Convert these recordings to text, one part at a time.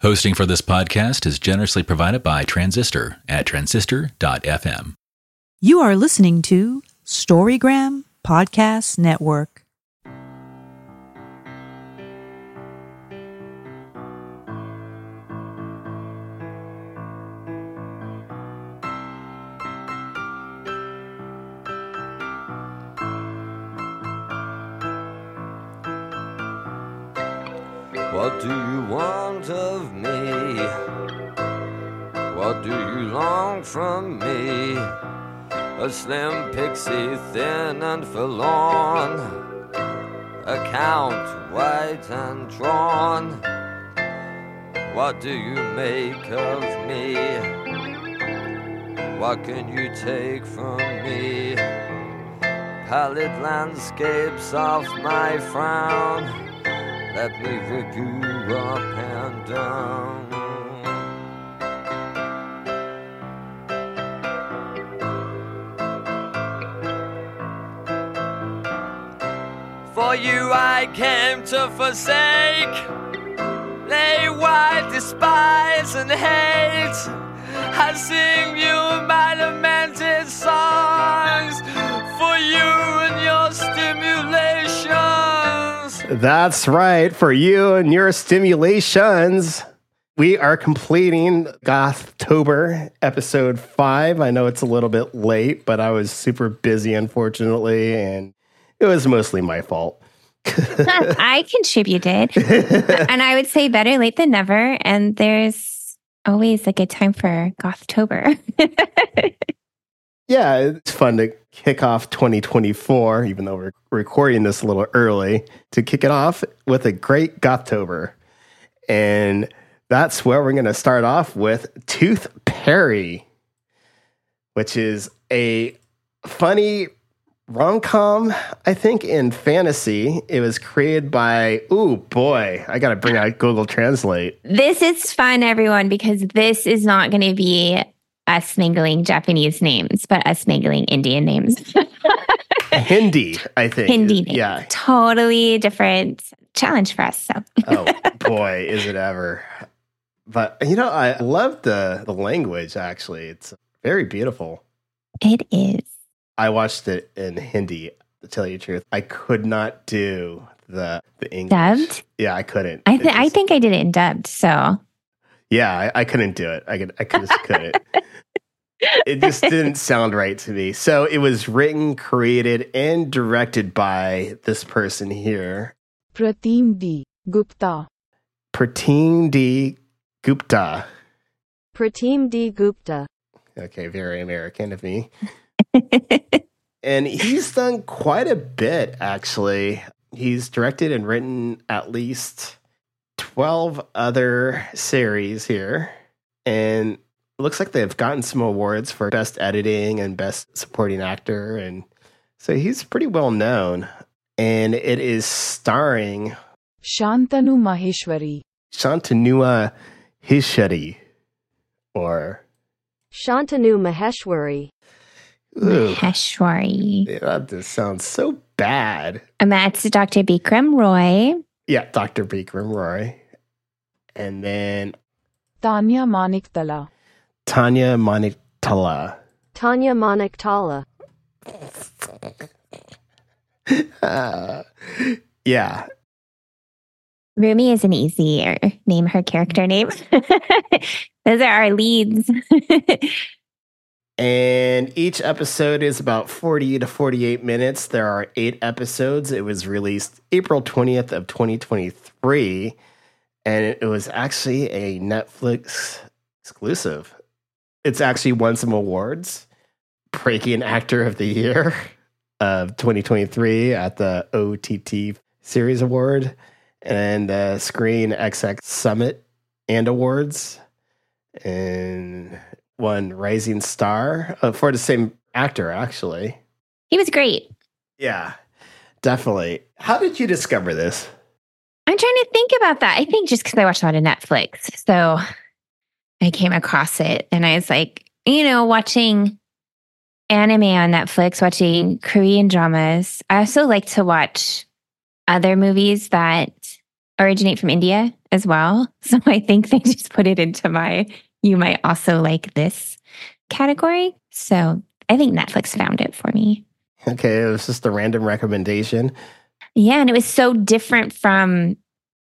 Hosting for this podcast is generously provided by Transistor at transistor.fm. You are listening to Storygram Podcast Network. Long from me? A slim pixie, thin and forlorn, account white and drawn. What do you make of me? What can you take from me? Pallid landscapes of my frown. Let me rip you up and down. For you I came to forsake, lay wide, despise and hate. I sing you my lamented songs for you and your stimulations. That's right. For you and your stimulations, we are completing Gothtober episode five. I know it's a little bit late, but I was super busy, unfortunately, and it was mostly my fault. I contributed. and I would say better late than never. And there's always a good time for Gothtober. Yeah, it's fun to kick off 2024, even though we're recording this a little early, to kick it off with a great Gothtober. And that's where we're going to start off with Tooth Pari, which is a funny rom com, I think, in fantasy. It was created by, oh boy, I got to bring out Google Translate. this is fun, everyone, because this is not going to be us mingling Japanese names, but us mingling Indian names. Hindi, I think. Hindi names. Yeah. Totally different challenge for us. So oh boy, is it ever! But you know, I love the the language. Actually, it's very beautiful. it is. I watched it in Hindi. To tell you the truth, I could not do the the English. Dubbed? Yeah, I couldn't. I, It th- I think I did it in dubbed. So Yeah, I, I couldn't do it. I could. I could- just couldn't. it just didn't sound right to me. So it was written, created, and directed by this person here, Pratim D. Gupta. Prateen D. Gupta. Pratim D. Gupta. Okay, very American of me. and he's done quite a bit actually. He's directed and written at least 12 other series here. And it looks like they've gotten some awards for best editing and best supporting actor. And so he's pretty well known. And it is starring Shantanu Maheshwari. Shantanua Hishari or Shantanu Maheshwari. Ooh, Maheshwari. that just sounds so bad And that's Dr. Bikram Roy. Yeah, Dr. Bikram Roy. And then Tanya Maniktala. Tanya Maniktala. Tanya Maniktala. Uh, yeah. Rumi is an easy name, her character name. Those are our leads. And each episode is about 40 to 48 minutes. There are eight episodes. It was released April 20th of 2023. And it was actually a Netflix exclusive. It's actually won some awards. Breaking Actor of the Year of 2023 at the OTT Series Award and the Screen XX Summit and Awards. And won Rising Star uh, for the same actor, actually. he was great. Yeah, definitely. How did you discover this? I'm trying to think about that. I think just because I watched a lot of Netflix. So I came across it and I was like, you know, watching anime on Netflix, watching Korean dramas. I also like to watch other movies that originate from India as well. So I think they just put it into my you might also like this category. So I think Netflix found it for me. Okay, it was just a random recommendation. Yeah, and it was so different from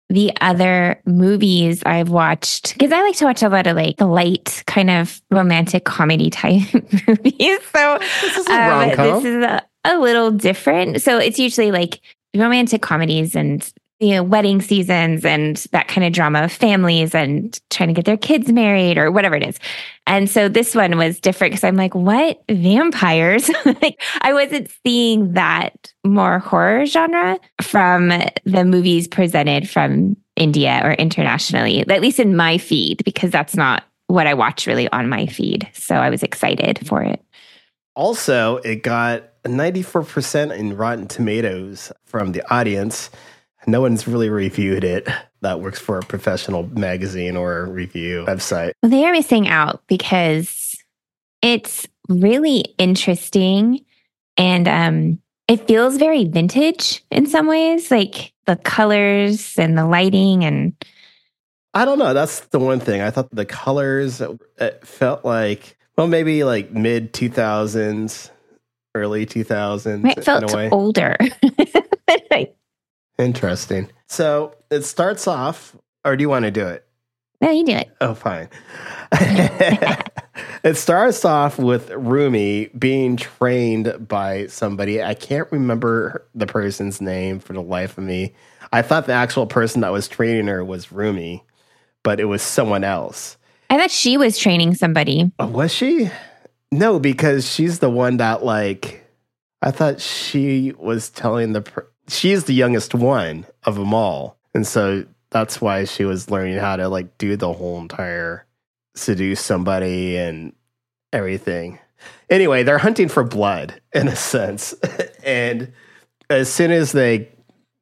the other movies I've watched because I like to watch a lot of like light kind of romantic comedy type movies. So This is a um, this is a, a little different. So it's usually like romantic comedies and you know wedding seasons and that kind of drama of families and trying to get their kids married or whatever it is. And so this one was different because I'm like, what vampires? like I wasn't seeing that more horror genre from the movies presented from India or internationally, at least in my feed, because that's not what I watch really on my feed. So I was excited for it. Also, it got 94% in Rotten Tomatoes from the audience. No one's really reviewed it. That works for a professional magazine or review website. Well, they are missing out because it's really interesting and um, it feels very vintage in some ways, like the colors and the lighting and I don't know. That's the one thing. I thought the colors it felt like, well, maybe like mid 2000s, early 2000s it felt in a way. older. Like, Interesting. So it starts off, or do you want to do it? no, you do it. Oh, fine. it starts off with Rumi being trained by somebody. I can't remember the person's name for the life of me. I thought the actual person that was training her was Rumi, but it was someone else. I thought she was training somebody. Oh, was she? No, because she's the one that, like, I thought she was telling the. Per- she's the youngest one of them all. And so that's why she was learning how to, like, do the whole entire seduce somebody and everything. Anyway, they're hunting for blood in a sense. and as soon as they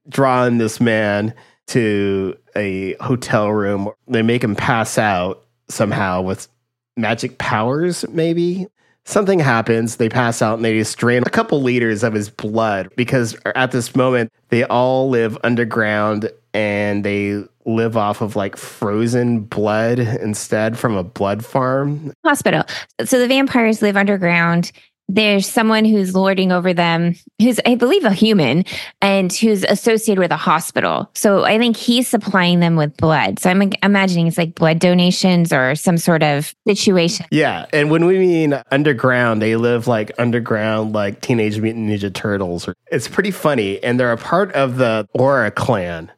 draw in this man to a hotel room, they make him pass out somehow with magic powers, maybe. Something happens, they pass out and they drain a couple liters of his blood because at this moment they all live underground and they live off of like frozen blood instead from a blood farm. hospital. So the vampires live underground. There's someone who's lording over them, who's, I believe, a human and who's associated with a hospital. So I think he's supplying them with blood. So I'm imagining it's like blood donations or some sort of situation. Yeah, and when we mean underground, they live like underground, like Teenage Mutant Ninja Turtles. It's pretty funny, and they're a part of the Aura clan.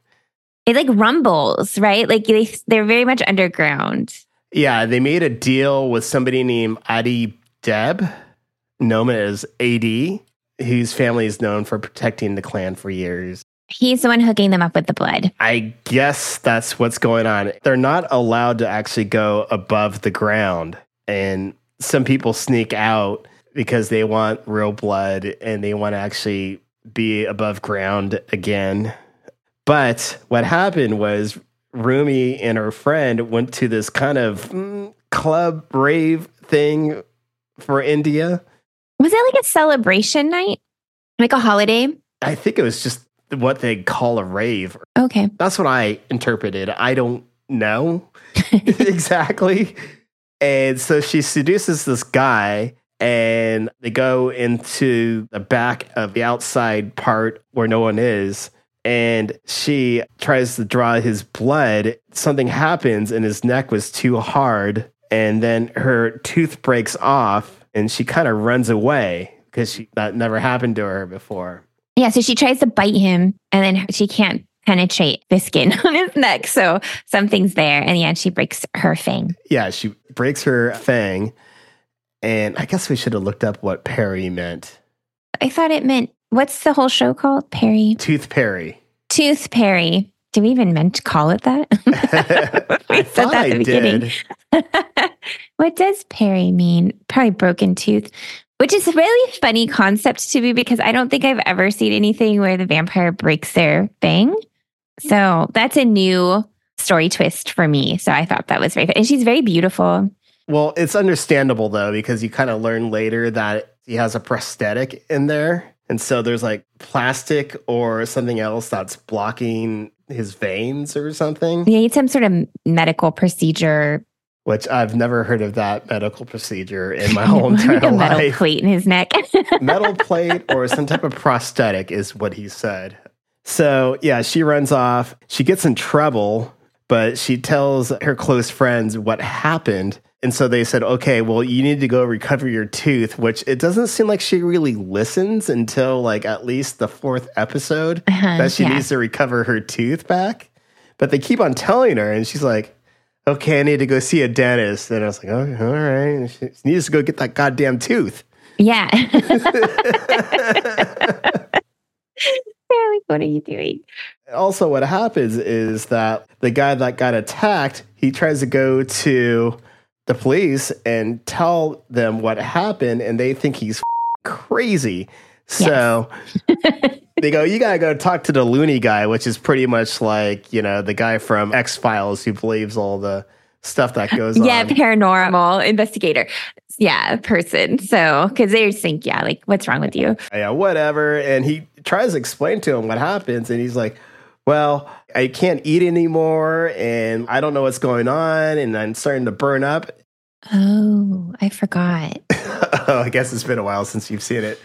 It like rumbles, right? Like they, they're very much underground. Yeah, they made a deal with somebody named Adi Deb, known as AD, whose family is known for protecting the clan for years. He's the one hooking them up with the blood. I guess that's what's going on. They're not allowed to actually go above the ground. And some people sneak out because they want real blood and they want to actually be above ground again. But what happened was Rumi and her friend went to this kind of mm, club rave thing for India. Was it like a celebration night? Like a holiday? I think it was just what they call a rave Okay. That's what I interpreted. I don't know exactly. And so she seduces this guy, and they go into the back of the outside part where no one is. And she tries to draw his blood. Something happens, and his neck was too hard. And then her tooth breaks off, and she kind of runs away because that never happened to her before. Yeah, so she tries to bite him and then she can't penetrate the skin on his neck. So something's there. And yeah, she breaks her fang. yeah, she breaks her fang. And I guess we should have looked up what Pari meant. I thought it meant what's the whole show called? Pari. Tooth Pari. Tooth Pari. Do we even meant to call it that? we I said thought that I at the beginning. what does Pari mean? Probably broken tooth, which is a really funny concept to me because I don't think I've ever seen anything where the vampire breaks their fang. Hmm. So that's a new story twist for me. So I thought that was very, and she's very beautiful. Well, it's understandable though, because you kind of learn later that he has a prosthetic in there. And so there's like plastic or something else that's blocking his veins or something, He needs some sort of medical procedure. Which I've never heard of that medical procedure in my whole entire a metal life. plate in his neck. metal plate or some type of prosthetic is what he said. So, yeah, she runs off. She gets in trouble, but she tells her close friends what happened. And so they said, okay, well, you need to go recover your tooth, which it doesn't seem like she really listens until like at least the fourth episode Uh-huh, that she yeah. needs to recover her tooth back. But they keep on telling her, and she's like, okay, I need to go see a dentist. And I was like, okay, all right. She needs to go get that goddamn tooth. yeah. Like, what are you doing? also what happens is that the guy that got attacked he tries to go to the police and tell them what happened and they think he's crazy so they go you gotta go talk to the loony guy which is pretty much like you know the guy from x-files who believes all the stuff that goes Yeah, on Yeah, paranormal investigator. Yeah, person. So, because they just think, yeah, like, what's wrong with you? yeah, whatever. And he tries to explain to him what happens, and he's like, "Well, I can't eat anymore, and I don't know what's going on, and I'm starting to burn up." Oh, I forgot. oh, I guess it's been a while since you've seen it.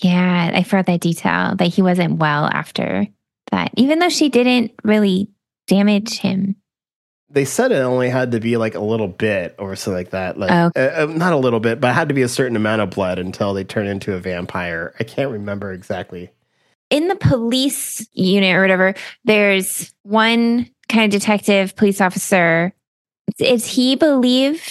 Yeah, I forgot that detail that he wasn't well after that, even though she didn't really damage him. They said it only had to be like a little bit or something like that. Like, Oh. uh, uh, not a little bit, but it had to be a certain amount of blood until they turn into a vampire. I can't remember exactly. In the police unit or whatever, there's one kind of detective, police officer. Is he believe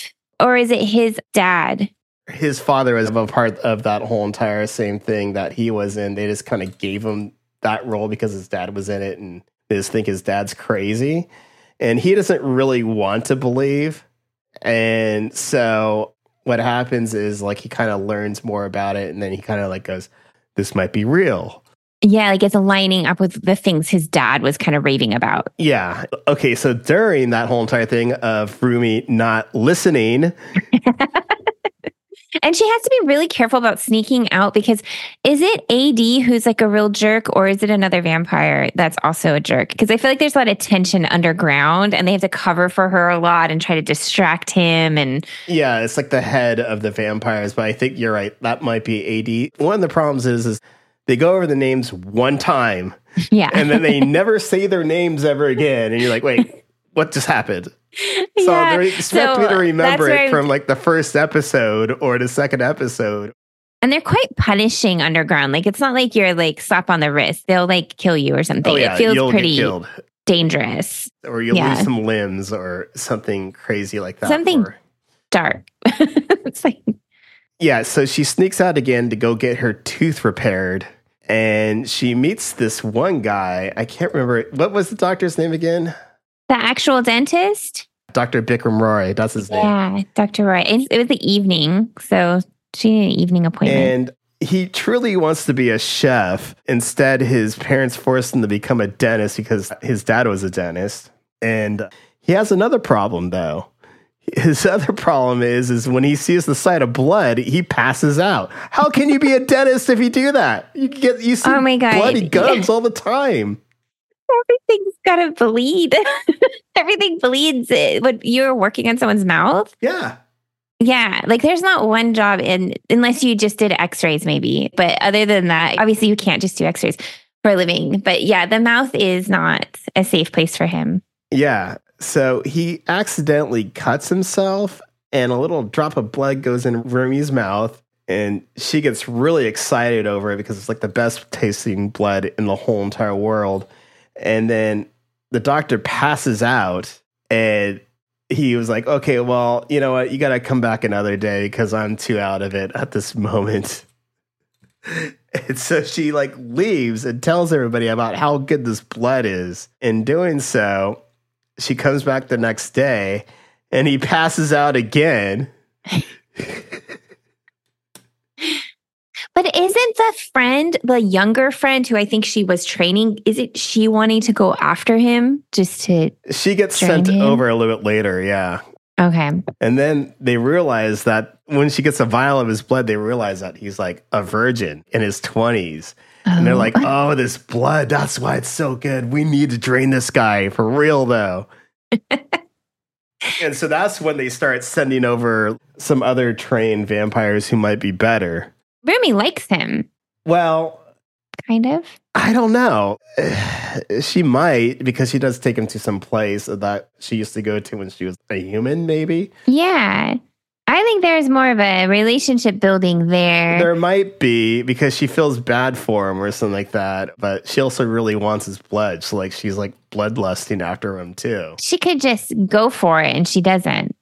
or is it his dad? His father was a part of that whole entire same thing that he was in. They just kind of gave him that role because his dad was in it and they just think his dad's crazy. And he doesn't really want to believe. And so what happens is like he kind of learns more about it and then he kind of like goes, This might be real. Yeah, like it's aligning up with the things his dad was kind of raving about. Yeah. Okay. So during that whole entire thing of Rumi not listening, And she has to be really careful about sneaking out because is it AD who's like a real jerk or is it another vampire that's also a jerk? Because I feel like there's a lot of tension underground and they have to cover for her a lot and try to distract him. And yeah, it's like the head of the vampires, but I think you're right. That might be AD. One of the problems is, is they go over the names one time yeah. and then they never say their names ever again. And you're like, wait, what just happened? So Yeah, they're expect me to remember it from like the first episode or the second episode. and they're quite punishing underground. Like it's not like you're like slap on the wrist. They'll like kill you or something. Oh, yeah. it feels you'll pretty get dangerous. or you'll Yeah. lose some limbs or something crazy like that. Something- for- Dark. it's like Yeah, so she sneaks out again to go get her tooth repaired. And she meets this one guy. I can't remember. What was the doctor's name again? The actual dentist. Dr. Bikram Roy. That's his name. Yeah, Dr. Roy. And it was the evening. So she needed an evening appointment. And he truly wants to be a chef. Instead, his parents forced him to become a dentist because his dad was a dentist. And he has another problem, though. His other problem is, is when he sees the sight of blood, he passes out. How can you be a dentist if you do that? You get you see Oh my God. bloody gums all the time. Everything's got to bleed. Everything bleeds eh, when you're working on someone's mouth. Yeah. Yeah, like there's not one job in unless you just did x-rays maybe. But other than that, obviously you can't just do x-rays for a living. But yeah, the mouth is not a safe place for him. Yeah. So he accidentally cuts himself, and a little drop of blood goes in Rumi's mouth. And she gets really excited over it because it's like the best tasting blood in the whole entire world. And then the doctor passes out, and he was like, okay, well, you know what? You got to come back another day because I'm too out of it at this moment. And so she like leaves and tells everybody about how good this blood is. In doing so, she comes back the next day and he passes out again. But isn't the friend, the younger friend who I think she was training, isn't she wanting to go after him just to She gets sent him? over a little bit later, yeah. Okay. And then they realize that when she gets a vial of his blood, they realize that he's like a virgin in his 20s. And they're Oh. like, oh, this blood, that's why it's so good. We need to drain this guy for real, though. and so that's when they start sending over some other trained vampires who might be better. Rumi likes him, Well, kind of. I don't know. She might because she does take him to some place that she used to go to when she was a human, maybe. Yeah. I think there's more of a relationship building there. There might be because she feels bad for him or something like that, but she also really wants his blood. So like she's like bloodlusting after him too. she could just go for it and she doesn't.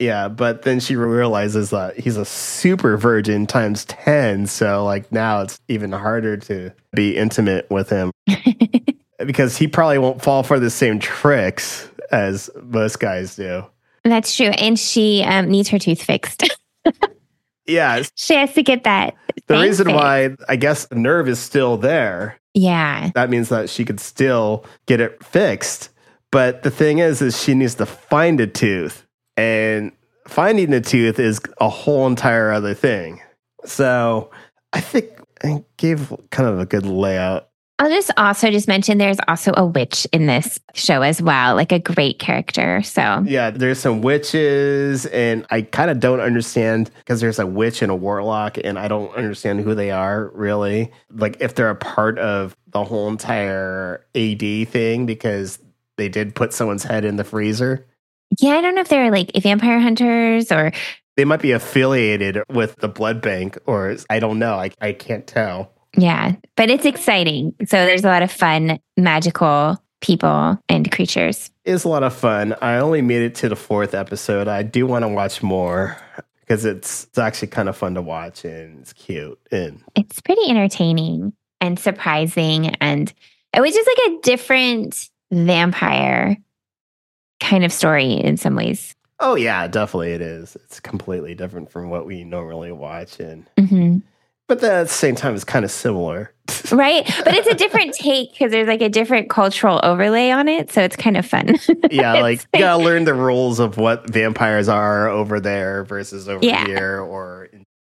Yeah, but then she realizes that he's a super virgin times 10, so like now it's even harder to be intimate with him because he probably won't fall for the same tricks as most guys do. That's true. And she um, needs her tooth fixed. Yeah, she has to get that. the reason fixed. why I guess the nerve is still there Yeah. that means that she could still get it fixed. But the thing is, is she needs to find a tooth, and finding the tooth is a whole entire other thing. So I think I gave kind of a good layout. I'll just also just mention there's also a witch in this show as well, like a great character. So Yeah, there's some witches, and I kind of don't understand because there's a witch and a warlock, and I don't understand who they are really. Like if they're a part of the whole entire AD thing because they did put someone's head in the freezer. Yeah, I don't know if they're like vampire hunters or they might be affiliated with the blood bank or i don't know i, I can't tell yeah, but it's exciting. So there's a lot of fun, magical people and creatures. it's a lot of fun i only made it to the fourth episode i do want to watch more because it's, it's actually kind of fun to watch and it's cute and It's pretty entertaining and surprising. And oh, it was just like a different vampire kind of story in some ways. oh yeah definitely it is it's completely different from what we normally watch and hmm but then at the same time it's kind of similar Right. But it's a different take because there's like a different cultural overlay on it. So it's kind of fun. yeah like you gotta learn the rules of what vampires are over there versus over Yeah. here or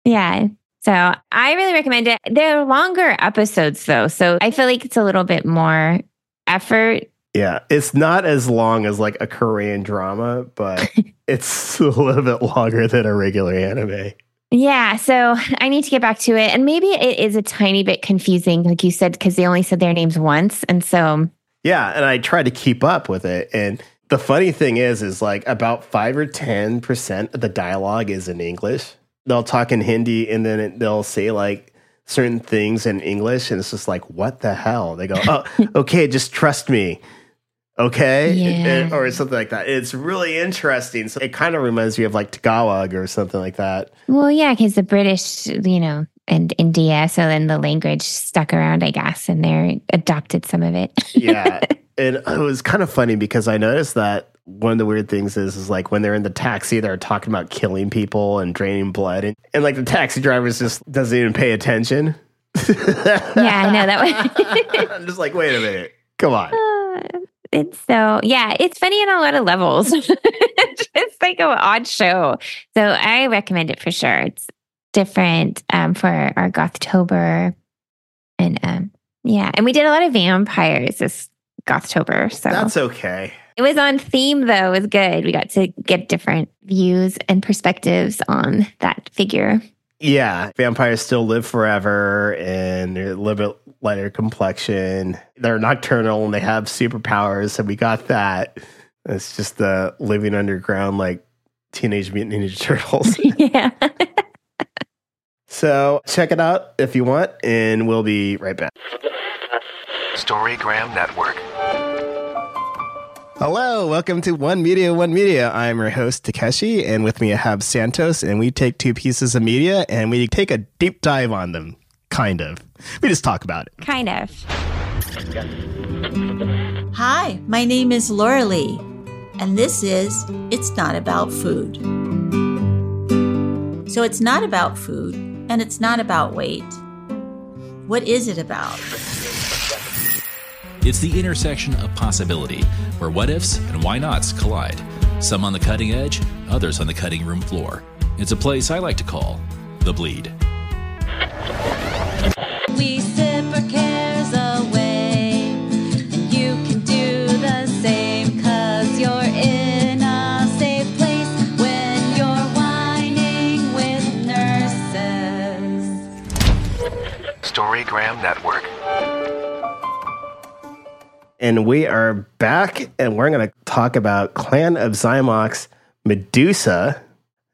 Yeah. So I really recommend it. They're longer episodes though. So I feel like it's a little bit more effort. Yeah, it's not as long as like a Korean drama, but it's a little bit longer than a regular anime. Yeah. So I need to get back to it. And maybe it is a tiny bit confusing, like you said, because they only said their names once. And so, Yeah, and I try to keep up with it. And the funny thing is, is like about five or ten percent of the dialogue is in English. They'll talk in Hindi, and then it, they'll say like certain things in English, and it's just like, what the hell? They go, oh, okay, just trust me. Okay, Yeah. And- or something like that. It's really interesting. So it kind of reminds me of like Tagalog or something like that. well, yeah, because the British, you know, and India, so then the language stuck around, I guess, and they adopted some of it. yeah and it was kind of funny because i noticed that one of the weird things is is like when they're in the taxi they're talking about killing people and draining blood and, and like the taxi driver just doesn't even pay attention yeah, I know that one i'm just like wait a minute come on was. Uh, It's so yeah, it's funny on a lot of levels. it's like an odd show, so I recommend it for sure. It's different um, for our Gothtober, and um, yeah, and we did a lot of vampires this Gothtober, so that's okay it was on theme though. It was good. We got to get different views and perspectives on that figure. yeah vampires still live forever and they're a little bit lighter complexion they're nocturnal and they have superpowers and we got that it's just the living underground like teenage mutant ninja turtles yeah. So check it out if you want, and we'll be right back. Storygram Network. Hello, welcome to One Media, One Media. I'm your host, Takeshi, and with me I have Santos, and we take two pieces of media and we take a deep dive on them. Kind of. We just talk about it. kind of. Hi, my name is Laura Lee, and this is It's Not About Food. So, it's not about food, and it's not about weight. What is it about? It's the intersection of possibility, where what ifs and why nots collide. Some on the cutting edge, others on the cutting room floor. It's a place I like to call The Bleed. We sip our cares away, and you can do the same, cause you're in a safe place when you're whining with nurses. Storygram Network. And we are back, and we're going to talk about Clan of Xymox Medusa.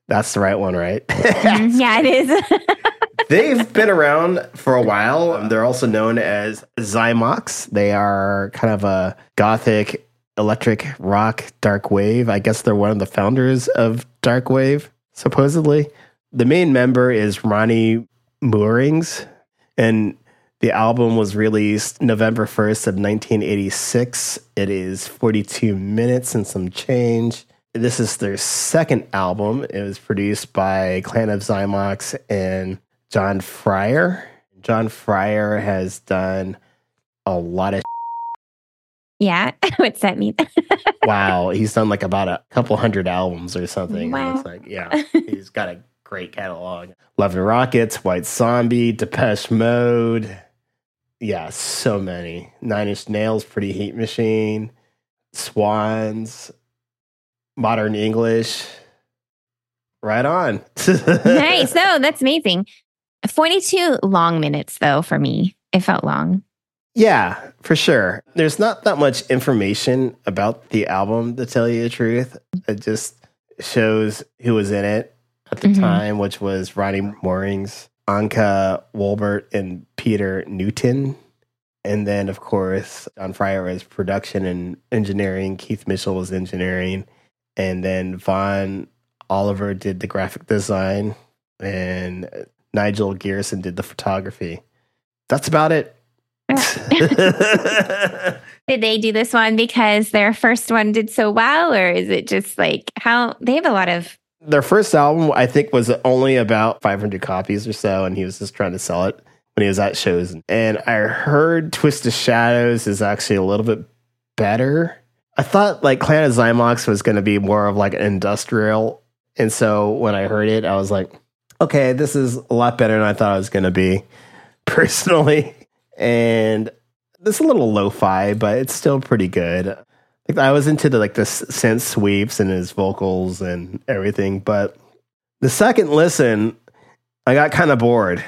That's the right one, right? Mm, yeah, it is. They've been around for a while. They're also known as Xymox. They are kind of a gothic electric rock dark wave. I guess they're one of the founders of dark wave, supposedly. The main member is Ronnie Moorings, and the album was released November 1st of 1986. It is 42 minutes and some change. This is their second album. It was produced by Clan of Xymox and John Fryer. John Fryer has done a lot of yeah. What's that mean? wow. He's done like about a couple hundred albums or something. Wow. It looks like yeah. He's got a great catalog. Love and Rockets, White Zombie, Depeche Mode. Yeah, so many. Nine Inch Nails, Pretty Hate Machine, Swans, Modern English. Right on. nice. No, that's amazing. 42 long minutes, though, for me. It felt long. Yeah, for sure. There's not that much information about the album, to tell you the truth. It just shows who was in it at the Mhm. time, which was Ronnie Moorings, Anka Wolbert, and Peter Newton. And then, of course, John Fryer was production and engineering. Keith Mitchell was engineering. And then Vaughan Oliver did the graphic design. And Nigel Grierson did the photography. That's about it. Did they do this one because their first one did so well, or is it just like how they have a lot of Their first album, I think, was only about 500 copies or so, and he was just trying to sell it when he was at shows. And I heard Twist of Shadows is actually a little bit better. I thought like Clan of Xymox was going to be more of like an industrial. And so when I heard it, I was like, okay, this is a lot better than I thought it was going to be personally. And it's a little lo-fi, but it's still pretty good. Like I was into the like the synth sweeps and his vocals and everything, but the second listen, I got kind of bored.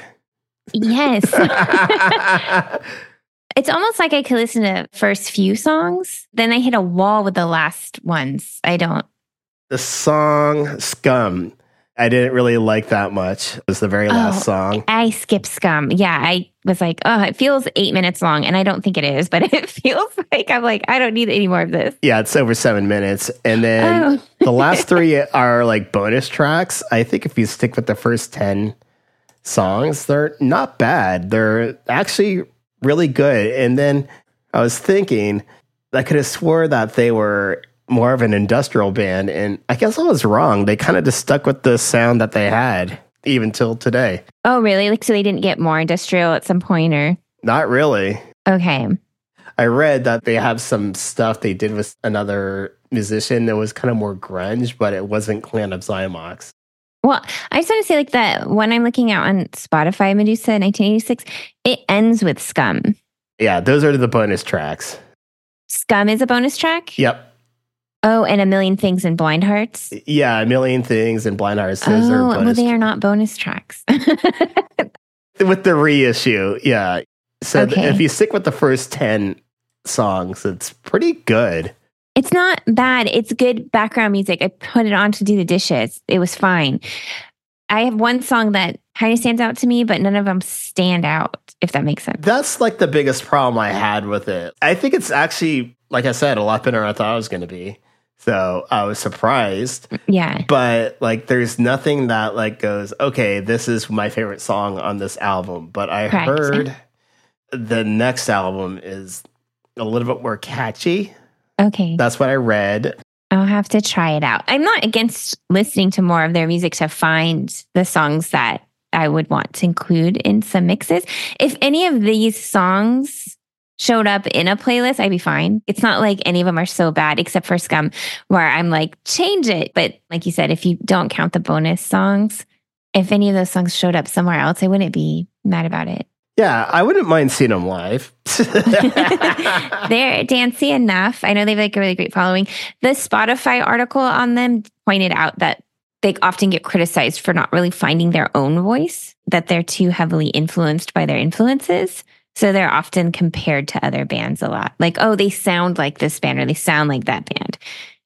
yes? it's almost like I could listen to first few songs, then I hit a wall with the last ones. I don't. the song "Scum," I didn't really like that much. It was the very last Oh, song. I skipped Scum. Yeah, I was like, oh, it feels eight minutes long, and I don't think it is, but it feels like I'm like I don't need any more of this. Yeah, it's over seven minutes, and then Oh. the last three are like bonus tracks. I think if you stick with the first ten songs, they're not bad. They're actually really good. And then I was thinking, I could have swore that they were more of an industrial band, and I guess I was wrong. They kind of just stuck with the sound that they had even till today. Oh, really? Like, so they didn't get more industrial at some point, or Not really. okay? I read that they have some stuff they did with another musician that was kind of more grunge, but it wasn't Clan of Xymox. Well, I just want to say, like that one I'm looking at on Spotify, Medusa, 1986. It ends with Scum. Yeah, those are the bonus tracks. Scum is a bonus track. Yep. Oh, and a million things in Blind Hearts. Yeah, a million things and Blind Hearts. Those are Oh, well, they are not bonus tracks. with the reissue. Yeah. So th- if you stick with the first 10 songs, it's pretty good. It's not bad. It's good background music. I put it on to do the dishes. It was fine. I have one song that kind of stands out to me, but none of them stand out, if that makes sense. That's like the biggest problem I had with it. I think it's actually, like I said, a lot better than I thought it was going to be. So I was surprised. Mm, yeah. but like there's nothing that like goes okay this is my favorite song on this album but i Correct. heard the next album is a little bit more catchy Okay. that's what i read I'll have to try it out. I'm not against listening to more of their music to find the songs that I would want to include in some mixes. If any of these songs showed up in a playlist, I'd be fine. It's not like any of them are so bad, except for Scum, where I'm like, change it. But like you said, if you don't count the bonus songs, if any of those songs showed up somewhere else, I wouldn't be mad about it. Yeah, I wouldn't mind seeing them live. They're dancey enough. I know they have like a really great following. The Spotify article on them pointed out that they often get criticized for not really finding their own voice, that they're too heavily influenced by their influences. So they're often compared to other bands a lot. Like, oh, they sound like this band or they sound like that band.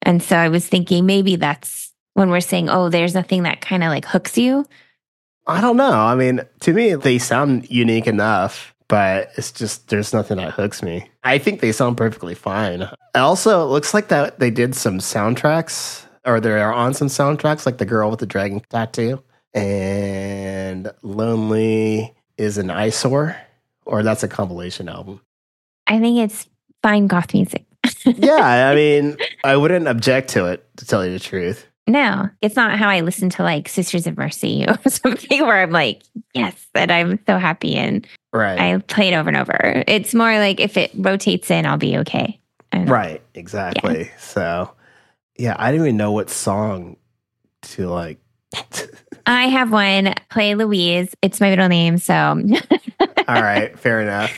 And so I was thinking maybe that's when we're saying, oh, there's nothing that kind of like hooks you. I don't know. I mean, to me, they sound unique enough, but it's just there's nothing that hooks me. I think they sound perfectly fine. Also, it looks like that they did some soundtracks, or they're on some soundtracks, like the girl with the dragon tattoo, and "Lonely" is an eyesore, or that's a compilation album. I think it's fine goth music. yeah, I mean, I wouldn't object to it, to tell you the truth. No, it's not how I listen to like Sisters of Mercy or something where I'm like, yes, that I'm so happy and Right. I play it over and over. It's more like if it rotates in, I'll be okay. Right, exactly. So, yeah, I didn't even know what song to like. I have one, play Louise. It's my middle name. So All right, fair enough.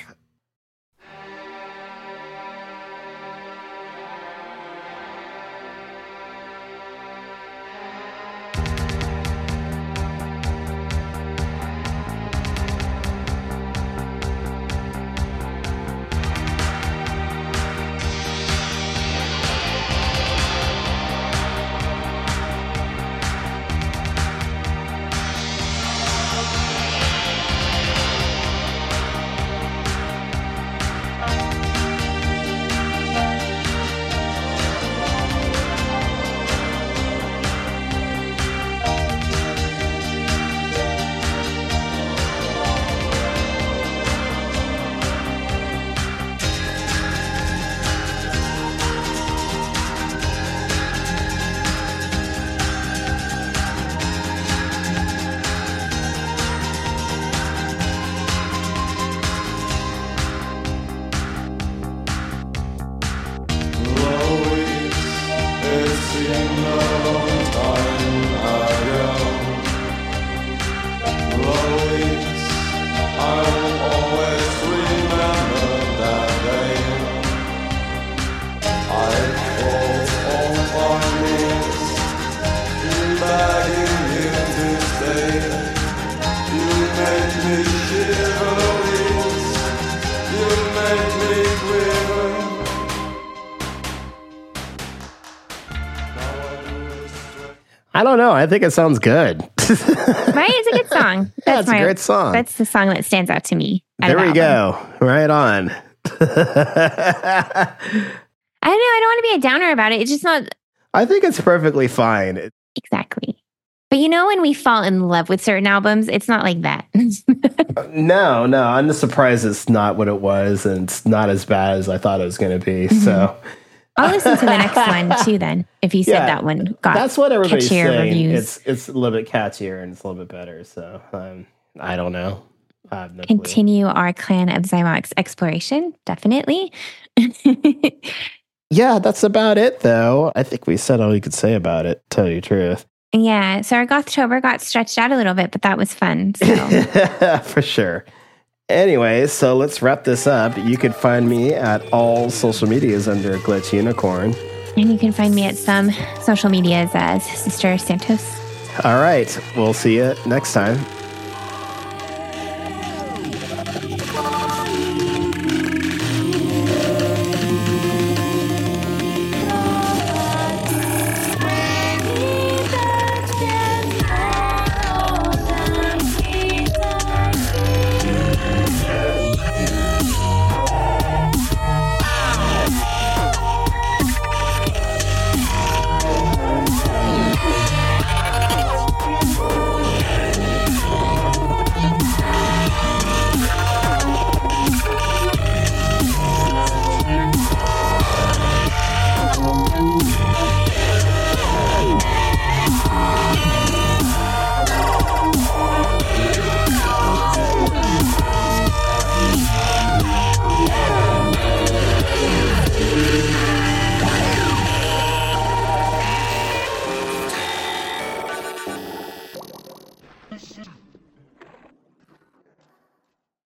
I don't know. I think it sounds good. right? It's a good song. Yeah, it's a great song. That's the song that stands out to me. out there we go. Right on. I don't know. I don't want to be a downer about it. It's just not I think it's perfectly fine. Exactly. But you know, when we fall in love with certain albums, it's not like that. No, no, I'm just surprised it's not what it was and it's not as bad as I thought it was going to be. Mm-hmm. So I'll listen to the next one too. Then, if he said Yeah, that one got that's what everybody's catchier saying. reviews. It's it's a little bit catchier and it's a little bit better. So um, I don't know. I no clue. Continue our clan of Xymox exploration, definitely. Yeah, that's about it though. I think we said all you could say about it. Tell you the truth. yeah, so our Gothtober got stretched out a little bit, but that was fun. So For sure. Anyway, so let's wrap this up. You could find me at all social medias under Glitch Unicorn. and you can find me at some social medias as Sister Santos. All right, we'll see you next time.